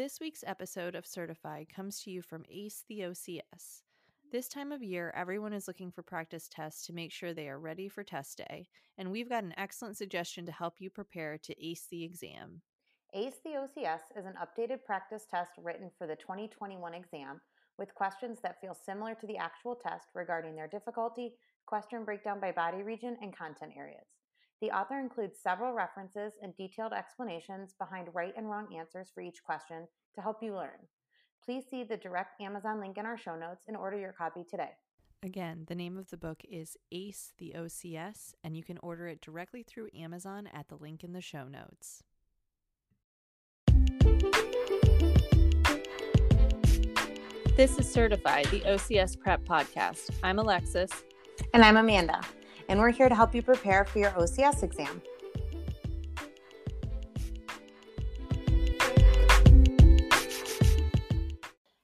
This week's episode of Certified comes to you from ACE the OCS. This time of year, everyone is looking for practice tests to make sure they are ready for test day, and we've got an excellent suggestion to help you prepare to ace the exam. ACE the OCS is an updated practice test written for the 2021 exam with questions that feel similar to the actual test regarding their difficulty, question breakdown by body region, and content areas. The author includes several references and detailed explanations behind right and wrong answers for each question to help you learn. Please see the direct Amazon link in our show notes and order your copy today. Again, the name of the book is Ace the OCS, and you can order it directly through Amazon at the link in the show notes. This is Certified, the OCS Prep Podcast. I'm Alexis. And I'm Amanda, and we're here to help you prepare for your OCS exam.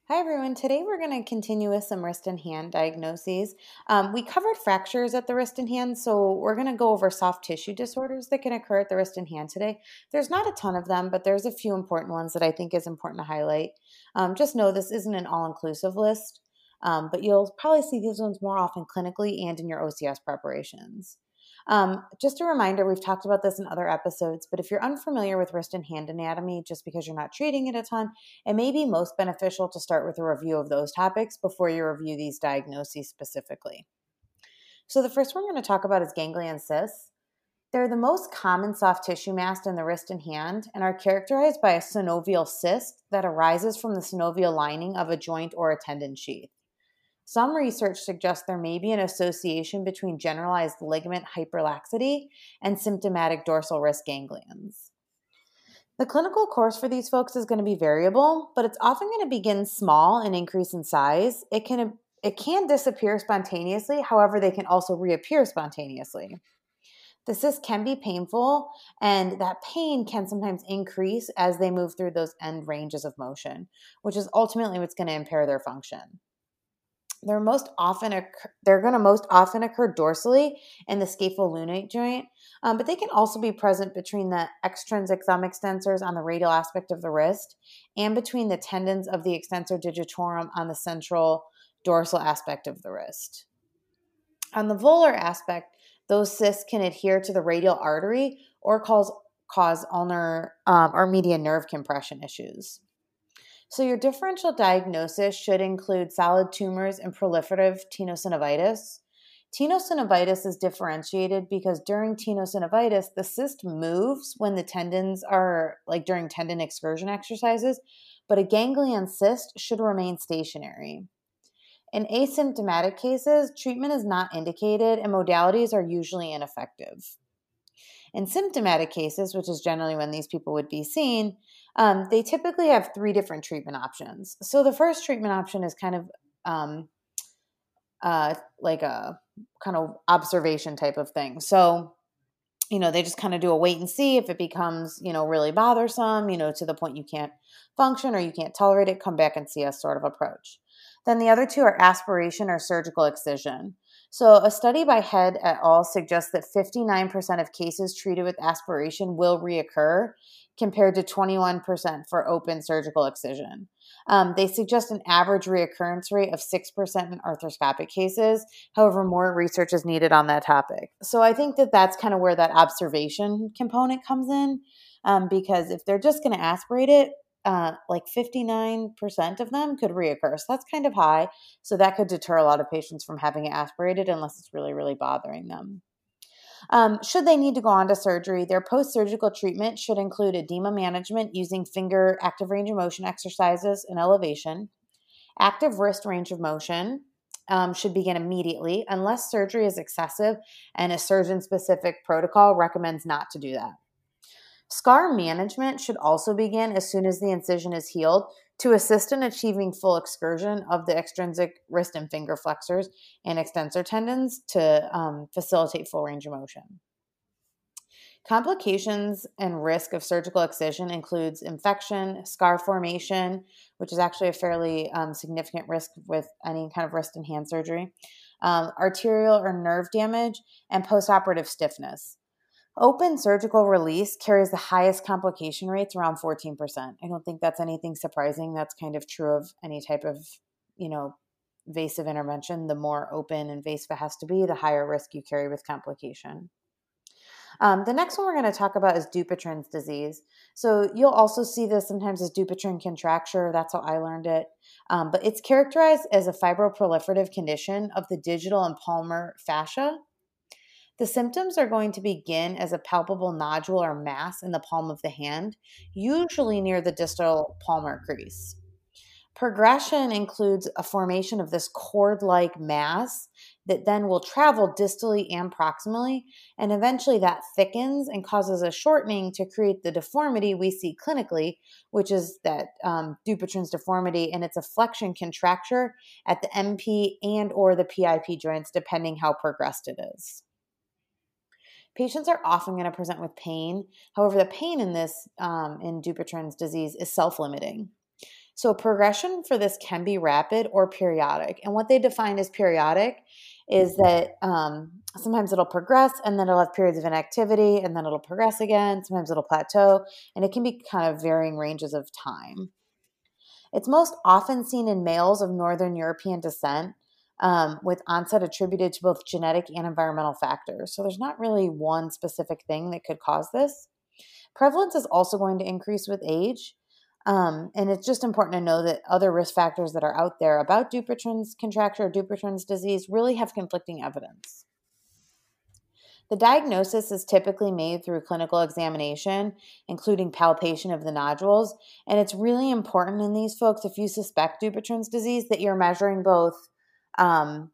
Hi, everyone. Today we're going to continue with some wrist and hand diagnoses. Um, we covered fractures at the wrist and hand, so we're going to go over soft tissue disorders that can occur at the wrist and hand today. There's not a ton of them, but there's a few important ones that I think is important to highlight. Um, just know this isn't an all inclusive list, um, but you'll probably see these ones more often clinically and in your OCS preparations. Um, just a reminder, we've talked about this in other episodes, but if you're unfamiliar with wrist and hand anatomy just because you're not treating it a ton, it may be most beneficial to start with a review of those topics before you review these diagnoses specifically. So, the first one we're going to talk about is ganglion cysts. They're the most common soft tissue mass in the wrist and hand and are characterized by a synovial cyst that arises from the synovial lining of a joint or a tendon sheath. Some research suggests there may be an association between generalized ligament hyperlaxity and symptomatic dorsal wrist ganglions. The clinical course for these folks is going to be variable, but it's often going to begin small and increase in size. It can it can disappear spontaneously, however, they can also reappear spontaneously. The cyst can be painful, and that pain can sometimes increase as they move through those end ranges of motion, which is ultimately what's going to impair their function. They're most often occur, they're going to most often occur dorsally in the scapholunate joint, um, but they can also be present between the extrinsic thumb extensors on the radial aspect of the wrist and between the tendons of the extensor digitorum on the central dorsal aspect of the wrist. On the volar aspect, those cysts can adhere to the radial artery or cause cause ulnar um, or median nerve compression issues. So, your differential diagnosis should include solid tumors and proliferative tenosynovitis. Tenosynovitis is differentiated because during tenosynovitis, the cyst moves when the tendons are like during tendon excursion exercises, but a ganglion cyst should remain stationary. In asymptomatic cases, treatment is not indicated and modalities are usually ineffective. In symptomatic cases, which is generally when these people would be seen, um, they typically have three different treatment options. So the first treatment option is kind of um, uh, like a kind of observation type of thing. So you know they just kind of do a wait and see if it becomes you know really bothersome you know to the point you can't function or you can't tolerate it come back and see us sort of approach then the other two are aspiration or surgical excision so, a study by Head et al. suggests that 59% of cases treated with aspiration will reoccur, compared to 21% for open surgical excision. Um, they suggest an average reoccurrence rate of 6% in arthroscopic cases. However, more research is needed on that topic. So, I think that that's kind of where that observation component comes in, um, because if they're just going to aspirate it, uh, like 59% of them could reoccur. So that's kind of high. So that could deter a lot of patients from having it aspirated unless it's really, really bothering them. Um, should they need to go on to surgery, their post surgical treatment should include edema management using finger active range of motion exercises and elevation. Active wrist range of motion um, should begin immediately unless surgery is excessive and a surgeon specific protocol recommends not to do that. Scar management should also begin as soon as the incision is healed to assist in achieving full excursion of the extrinsic wrist and finger flexors and extensor tendons to um, facilitate full range of motion. Complications and risk of surgical excision includes infection, scar formation, which is actually a fairly um, significant risk with any kind of wrist and hand surgery, um, arterial or nerve damage, and postoperative stiffness. Open surgical release carries the highest complication rates around 14%. I don't think that's anything surprising. That's kind of true of any type of, you know, invasive intervention. The more open and invasive it has to be, the higher risk you carry with complication. Um, the next one we're going to talk about is Dupuytren's disease. So you'll also see this sometimes as Dupuytren contracture. That's how I learned it. Um, but it's characterized as a fibroproliferative condition of the digital and palmar fascia. The symptoms are going to begin as a palpable nodule or mass in the palm of the hand, usually near the distal palmar crease. Progression includes a formation of this cord like mass that then will travel distally and proximally, and eventually that thickens and causes a shortening to create the deformity we see clinically, which is that um, Dupuytren's deformity, and it's a flexion contracture at the MP and or the PIP joints, depending how progressed it is. Patients are often going to present with pain. However, the pain in this, um, in Dupuytren's disease, is self limiting. So, progression for this can be rapid or periodic. And what they define as periodic is that um, sometimes it'll progress and then it'll have periods of inactivity and then it'll progress again. Sometimes it'll plateau, and it can be kind of varying ranges of time. It's most often seen in males of Northern European descent um, with onset attributed to both genetic and environmental factors. So there's not really one specific thing that could cause this. Prevalence is also going to increase with age. Um, and it's just important to know that other risk factors that are out there about Dupuytren's contracture or Dupuytren's disease really have conflicting evidence. The diagnosis is typically made through clinical examination, including palpation of the nodules. And it's really important in these folks, if you suspect Dupuytren's disease, that you're measuring both um,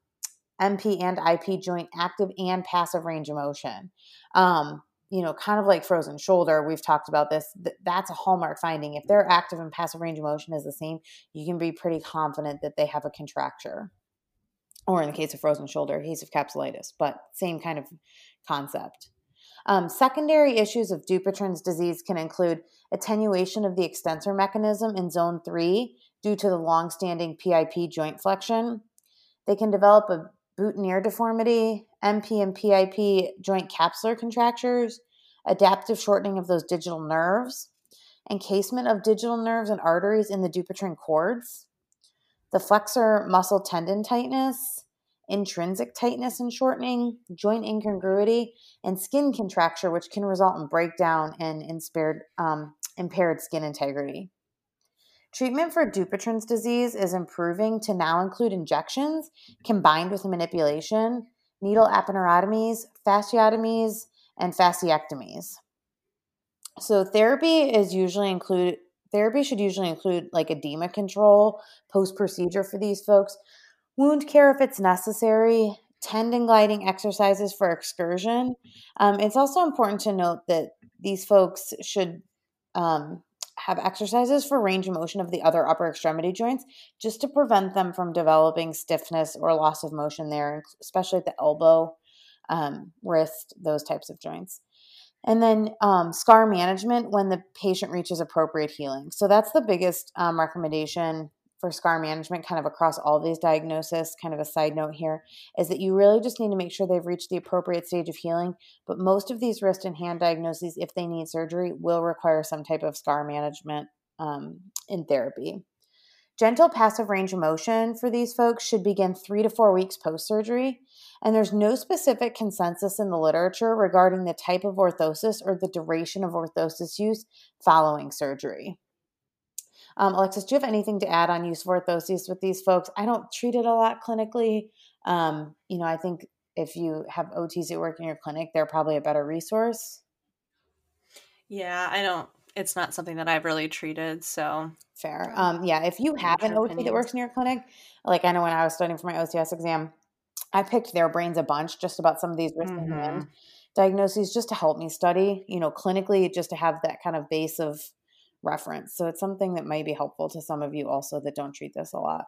MP and IP joint active and passive range of motion. Um, you know, kind of like frozen shoulder, we've talked about this. that's a hallmark finding. If their active and passive range of motion is the same, you can be pretty confident that they have a contracture. Or in the case of frozen shoulder, adhesive capsulitis, but same kind of concept. Um, secondary issues of Dupuytren's disease can include attenuation of the extensor mechanism in zone three due to the long-standing PIP joint flexion, they can develop a boutonniere deformity, MP and PIP joint capsular contractures, adaptive shortening of those digital nerves, encasement of digital nerves and arteries in the Dupuytren cords, the flexor muscle tendon tightness, intrinsic tightness and shortening, joint incongruity, and skin contracture, which can result in breakdown and impaired, um, impaired skin integrity. Treatment for Dupuytren's disease is improving to now include injections combined with manipulation, needle aponeurotomies, fasciotomies, and fasciectomies. So therapy is usually include therapy should usually include like edema control post procedure for these folks, wound care if it's necessary, tendon gliding exercises for excursion. Um, it's also important to note that these folks should um, have exercises for range of motion of the other upper extremity joints just to prevent them from developing stiffness or loss of motion there, especially at the elbow, um, wrist, those types of joints. And then um, scar management when the patient reaches appropriate healing. So that's the biggest um, recommendation for scar management kind of across all these diagnoses kind of a side note here is that you really just need to make sure they've reached the appropriate stage of healing. But most of these wrist and hand diagnoses if they need surgery will require some type of scar management um, in therapy. Gentle passive range of motion for these folks should begin three to four weeks post surgery and there's no specific consensus in the literature regarding the type of orthosis or the duration of orthosis use following surgery um, Alexis, do you have anything to add on use of orthosis with these folks? I don't treat it a lot clinically. Um, you know, I think if you have OTs that work in your clinic, they're probably a better resource. Yeah, I don't. It's not something that I've really treated. So fair. Um, yeah, if you have an OT that works in your clinic, like I know when I was studying for my OCS exam, I picked their brains a bunch just about some of these wrist mm-hmm. and diagnoses just to help me study. You know, clinically, just to have that kind of base of reference. So it's something that might be helpful to some of you also that don't treat this a lot.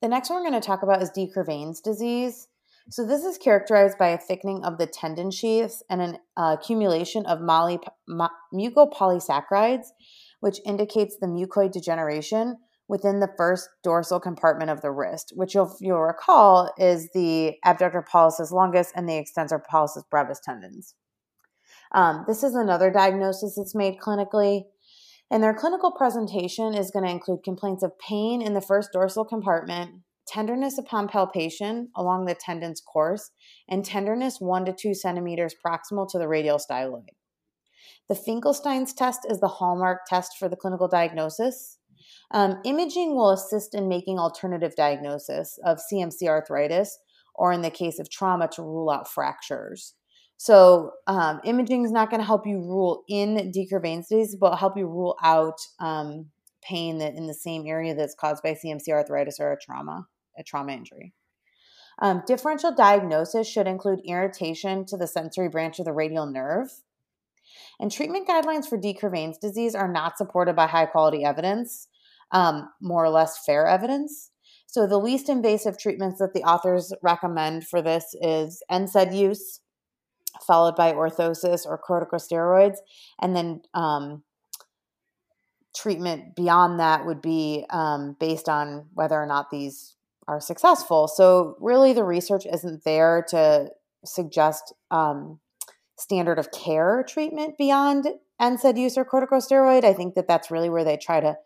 The next one we're going to talk about is de Quervain's disease. So this is characterized by a thickening of the tendon sheaths and an uh, accumulation of moly, mu- mucopolysaccharides, which indicates the mucoid degeneration within the first dorsal compartment of the wrist, which you'll, you'll recall is the abductor pollicis longus and the extensor pollicis brevis tendons. Um, this is another diagnosis that's made clinically. And their clinical presentation is going to include complaints of pain in the first dorsal compartment, tenderness upon palpation along the tendon's course, and tenderness one to two centimeters proximal to the radial styloid. The Finkelstein's test is the hallmark test for the clinical diagnosis. Um, imaging will assist in making alternative diagnosis of CMC arthritis, or in the case of trauma, to rule out fractures. So, um, imaging is not going to help you rule in de Quervain disease, but help you rule out um, pain that in the same area that's caused by CMC arthritis or a trauma, a trauma injury. Um, differential diagnosis should include irritation to the sensory branch of the radial nerve. And treatment guidelines for de Quervain disease are not supported by high quality evidence, um, more or less fair evidence. So, the least invasive treatments that the authors recommend for this is NSAID use, followed by orthosis or corticosteroids. And then um, treatment beyond that would be um, based on whether or not these are successful. So, really, the research isn't there to suggest um, standard of care treatment beyond NSAID use or corticosteroid. I think that that's really where they try to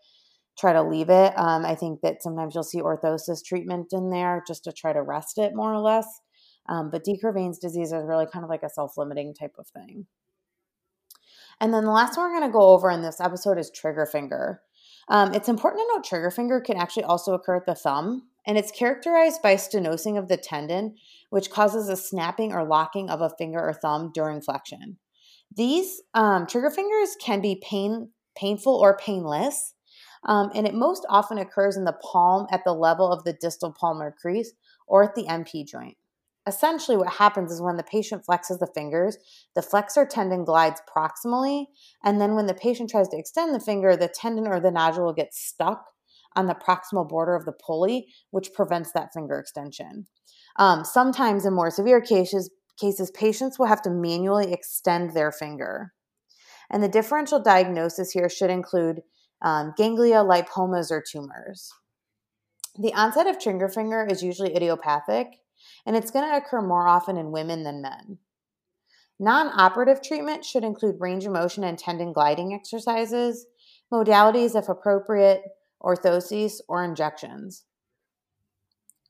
try to leave it. Um, I think that sometimes you'll see orthosis treatment in there just to try to rest it more or less. Um, but De Quervain's disease is really kind of like a self limiting type of thing. And then the last one we're going to go over in this episode is trigger finger. Um, it's important to note trigger finger can actually also occur at the thumb, and it's characterized by stenosing of the tendon, which causes a snapping or locking of a finger or thumb during flexion. These um, trigger fingers can be pain, painful or painless, um, and it most often occurs in the palm at the level of the distal palmar crease or at the MP joint. Essentially, what happens is when the patient flexes the fingers, the flexor tendon glides proximally, and then when the patient tries to extend the finger, the tendon or the nodule gets stuck on the proximal border of the pulley, which prevents that finger extension. Um, sometimes, in more severe cases, cases, patients will have to manually extend their finger. And the differential diagnosis here should include um, ganglia, lipomas, or tumors. The onset of trigger finger is usually idiopathic, and it's going to occur more often in women than men. Non operative treatment should include range of motion and tendon gliding exercises, modalities, if appropriate, orthoses, or injections.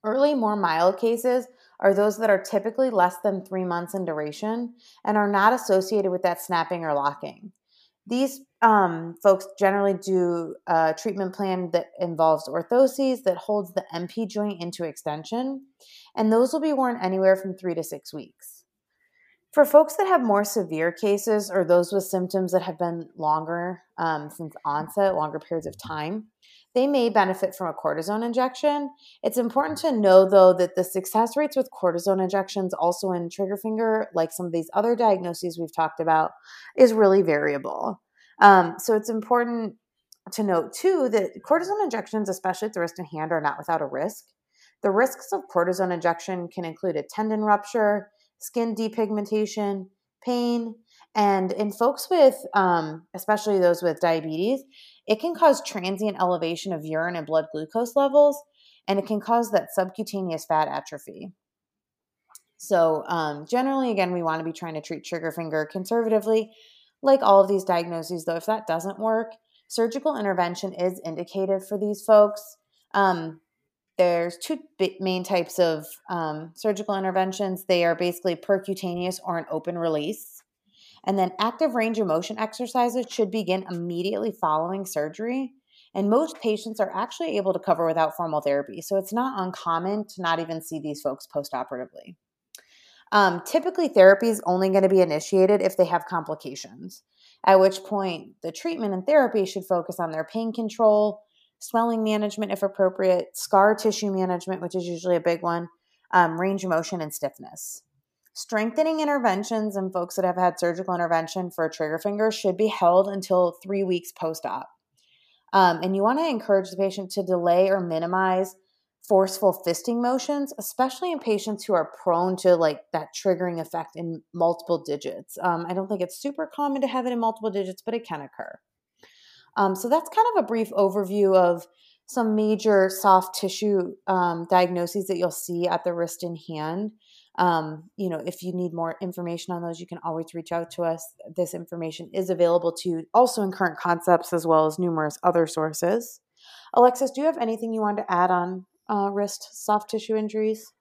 Early, more mild cases are those that are typically less than three months in duration and are not associated with that snapping or locking. These um, folks generally do a treatment plan that involves orthoses that holds the MP joint into extension, and those will be worn anywhere from three to six weeks. For folks that have more severe cases or those with symptoms that have been longer um, since onset, longer periods of time, they may benefit from a cortisone injection. It's important to know, though, that the success rates with cortisone injections, also in trigger finger, like some of these other diagnoses we've talked about, is really variable. Um, so it's important to note, too, that cortisone injections, especially at the wrist and hand, are not without a risk. The risks of cortisone injection can include a tendon rupture, skin depigmentation, pain, and in folks with, um, especially those with diabetes, it can cause transient elevation of urine and blood glucose levels, and it can cause that subcutaneous fat atrophy. So, um, generally, again, we want to be trying to treat trigger finger conservatively. Like all of these diagnoses, though, if that doesn't work, surgical intervention is indicated for these folks. Um, there's two main types of um, surgical interventions. They are basically percutaneous or an open release. And then active range of motion exercises should begin immediately following surgery. And most patients are actually able to cover without formal therapy. So it's not uncommon to not even see these folks postoperatively. Um, typically, therapy is only going to be initiated if they have complications, at which point the treatment and therapy should focus on their pain control, swelling management if appropriate, scar tissue management, which is usually a big one, um, range of motion, and stiffness. Strengthening interventions in folks that have had surgical intervention for a trigger finger should be held until three weeks post op. Um, and you want to encourage the patient to delay or minimize forceful fisting motions, especially in patients who are prone to like that triggering effect in multiple digits. Um, I don't think it's super common to have it in multiple digits, but it can occur. Um, so that's kind of a brief overview of some major soft tissue um, diagnoses that you'll see at the wrist and hand. Um, you know, if you need more information on those, you can always reach out to us. This information is available to you also in current concepts as well as numerous other sources. Alexis, do you have anything you want to add on uh, wrist soft tissue injuries?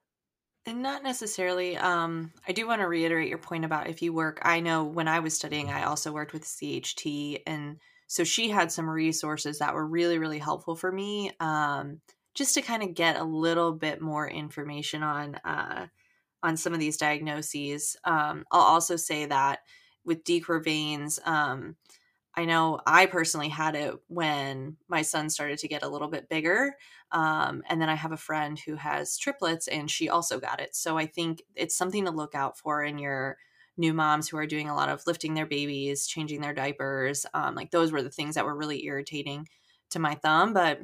Not necessarily. Um, I do want to reiterate your point about if you work. I know when I was studying, I also worked with CHT, and so she had some resources that were really, really helpful for me, um, just to kind of get a little bit more information on uh, on some of these diagnoses. Um, I'll also say that with de veins, um, I know I personally had it when my son started to get a little bit bigger. Um, and then I have a friend who has triplets and she also got it. So I think it's something to look out for in your new moms who are doing a lot of lifting their babies, changing their diapers. Um, like those were the things that were really irritating to my thumb. But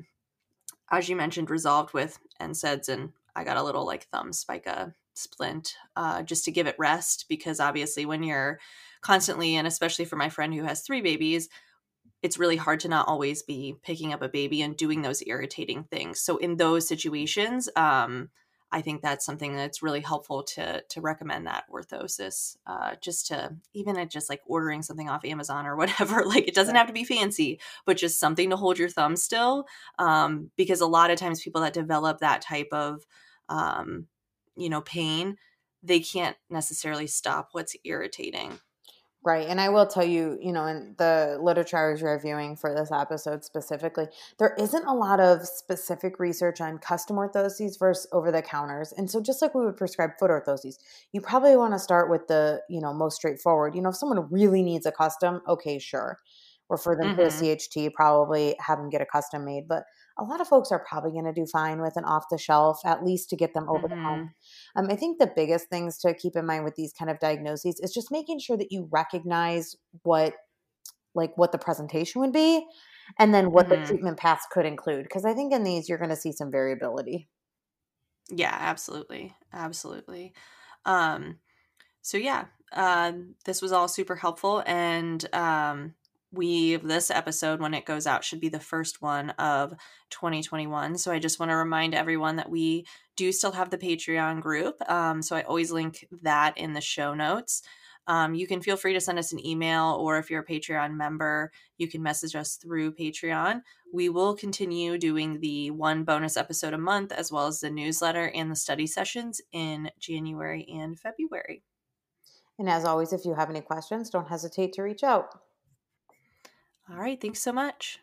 as you mentioned, resolved with NSAIDs and I got a little like thumb spica splint uh, just to give it rest because obviously when you're constantly and especially for my friend who has three babies it's really hard to not always be picking up a baby and doing those irritating things so in those situations um, i think that's something that's really helpful to to recommend that orthosis uh, just to even at just like ordering something off amazon or whatever like it doesn't have to be fancy but just something to hold your thumb still um, because a lot of times people that develop that type of um, you know pain they can't necessarily stop what's irritating Right. And I will tell you, you know, in the literature I was reviewing for this episode specifically, there isn't a lot of specific research on custom orthoses versus over the counters. And so just like we would prescribe foot orthoses, you probably want to start with the, you know, most straightforward. You know, if someone really needs a custom, okay, sure. Refer them mm-hmm. to a CHT, probably have them get a custom made. But a lot of folks are probably going to do fine with an off the shelf, at least to get them over mm-hmm. the hump. Um, I think the biggest things to keep in mind with these kind of diagnoses is just making sure that you recognize what, like, what the presentation would be, and then what mm-hmm. the treatment paths could include. Because I think in these you're going to see some variability. Yeah, absolutely, absolutely. Um, so yeah, uh, this was all super helpful, and um, we this episode when it goes out should be the first one of 2021 so i just want to remind everyone that we do still have the patreon group um, so i always link that in the show notes. Um, you can feel free to send us an email or if you're a patreon member you can message us through patreon. We will continue doing the one bonus episode a month as well as the newsletter and the study sessions in january and february. And as always if you have any questions don't hesitate to reach out all right. Thanks so much.